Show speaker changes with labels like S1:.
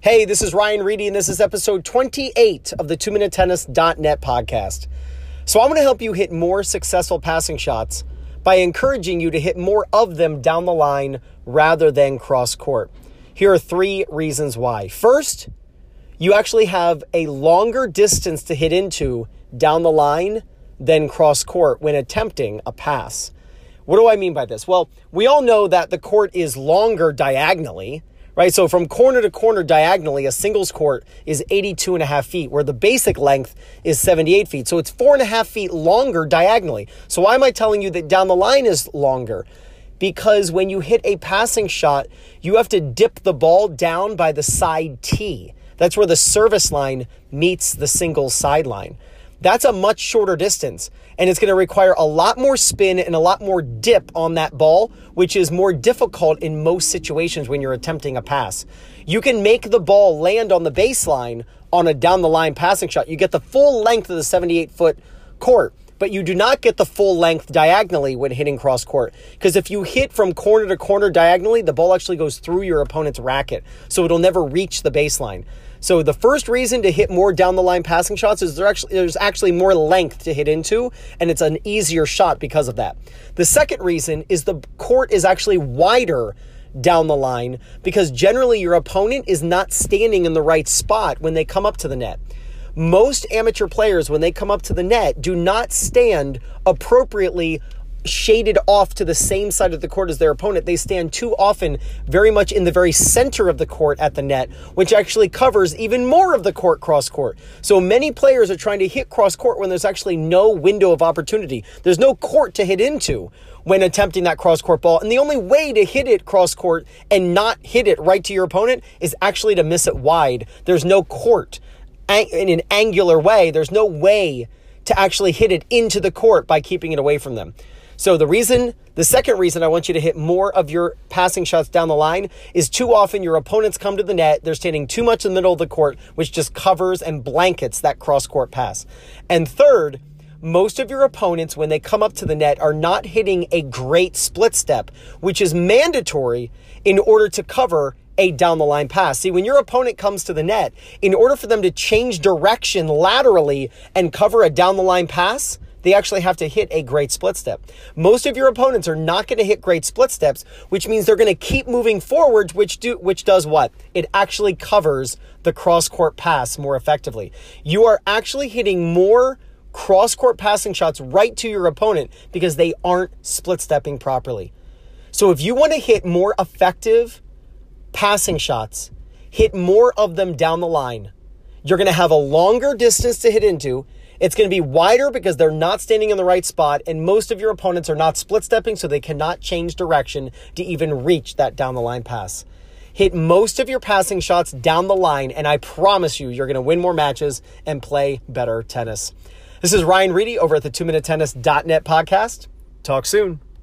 S1: Hey, this is Ryan Reedy, and this is episode 28 of the 2minutetennis.net podcast. So, I'm going to help you hit more successful passing shots by encouraging you to hit more of them down the line rather than cross court. Here are three reasons why. First, you actually have a longer distance to hit into down the line than cross court when attempting a pass. What do I mean by this? Well, we all know that the court is longer diagonally right? So from corner to corner diagonally, a singles court is 82 and a half feet, where the basic length is 78 feet. So it's four and a half feet longer diagonally. So why am I telling you that down the line is longer? Because when you hit a passing shot, you have to dip the ball down by the side tee. That's where the service line meets the single sideline. That's a much shorter distance and it's going to require a lot more spin and a lot more dip on that ball, which is more difficult in most situations when you're attempting a pass. You can make the ball land on the baseline on a down the line passing shot. You get the full length of the 78 foot court but you do not get the full length diagonally when hitting cross court. Because if you hit from corner to corner diagonally, the ball actually goes through your opponent's racket. So it'll never reach the baseline. So the first reason to hit more down the line passing shots is there actually there's actually more length to hit into and it's an easier shot because of that. The second reason is the court is actually wider down the line because generally your opponent is not standing in the right spot when they come up to the net. Most amateur players when they come up to the net do not stand appropriately shaded off to the same side of the court as their opponent. They stand too often very much in the very center of the court at the net, which actually covers even more of the court cross court. So many players are trying to hit cross court when there's actually no window of opportunity. There's no court to hit into when attempting that cross court ball. And the only way to hit it cross court and not hit it right to your opponent is actually to miss it wide. There's no court in an angular way. There's no way to actually hit it into the court by keeping it away from them. So the reason, the second reason I want you to hit more of your passing shots down the line is too often your opponents come to the net, they're standing too much in the middle of the court, which just covers and blankets that cross court pass. And third, most of your opponents, when they come up to the net, are not hitting a great split step, which is mandatory in order to cover a down the line pass. See, when your opponent comes to the net, in order for them to change direction laterally and cover a down the line pass, they actually have to hit a great split step. Most of your opponents are not going to hit great split steps, which means they're going to keep moving forwards, which do which does what? It actually covers the cross court pass more effectively. You are actually hitting more cross court passing shots right to your opponent because they aren't split stepping properly. So if you want to hit more effective passing shots, hit more of them down the line. You're going to have a longer distance to hit into it's going to be wider because they're not standing in the right spot, and most of your opponents are not split stepping, so they cannot change direction to even reach that down the line pass. Hit most of your passing shots down the line, and I promise you, you're going to win more matches and play better tennis. This is Ryan Reedy over at the 2minutetennis.net podcast. Talk soon.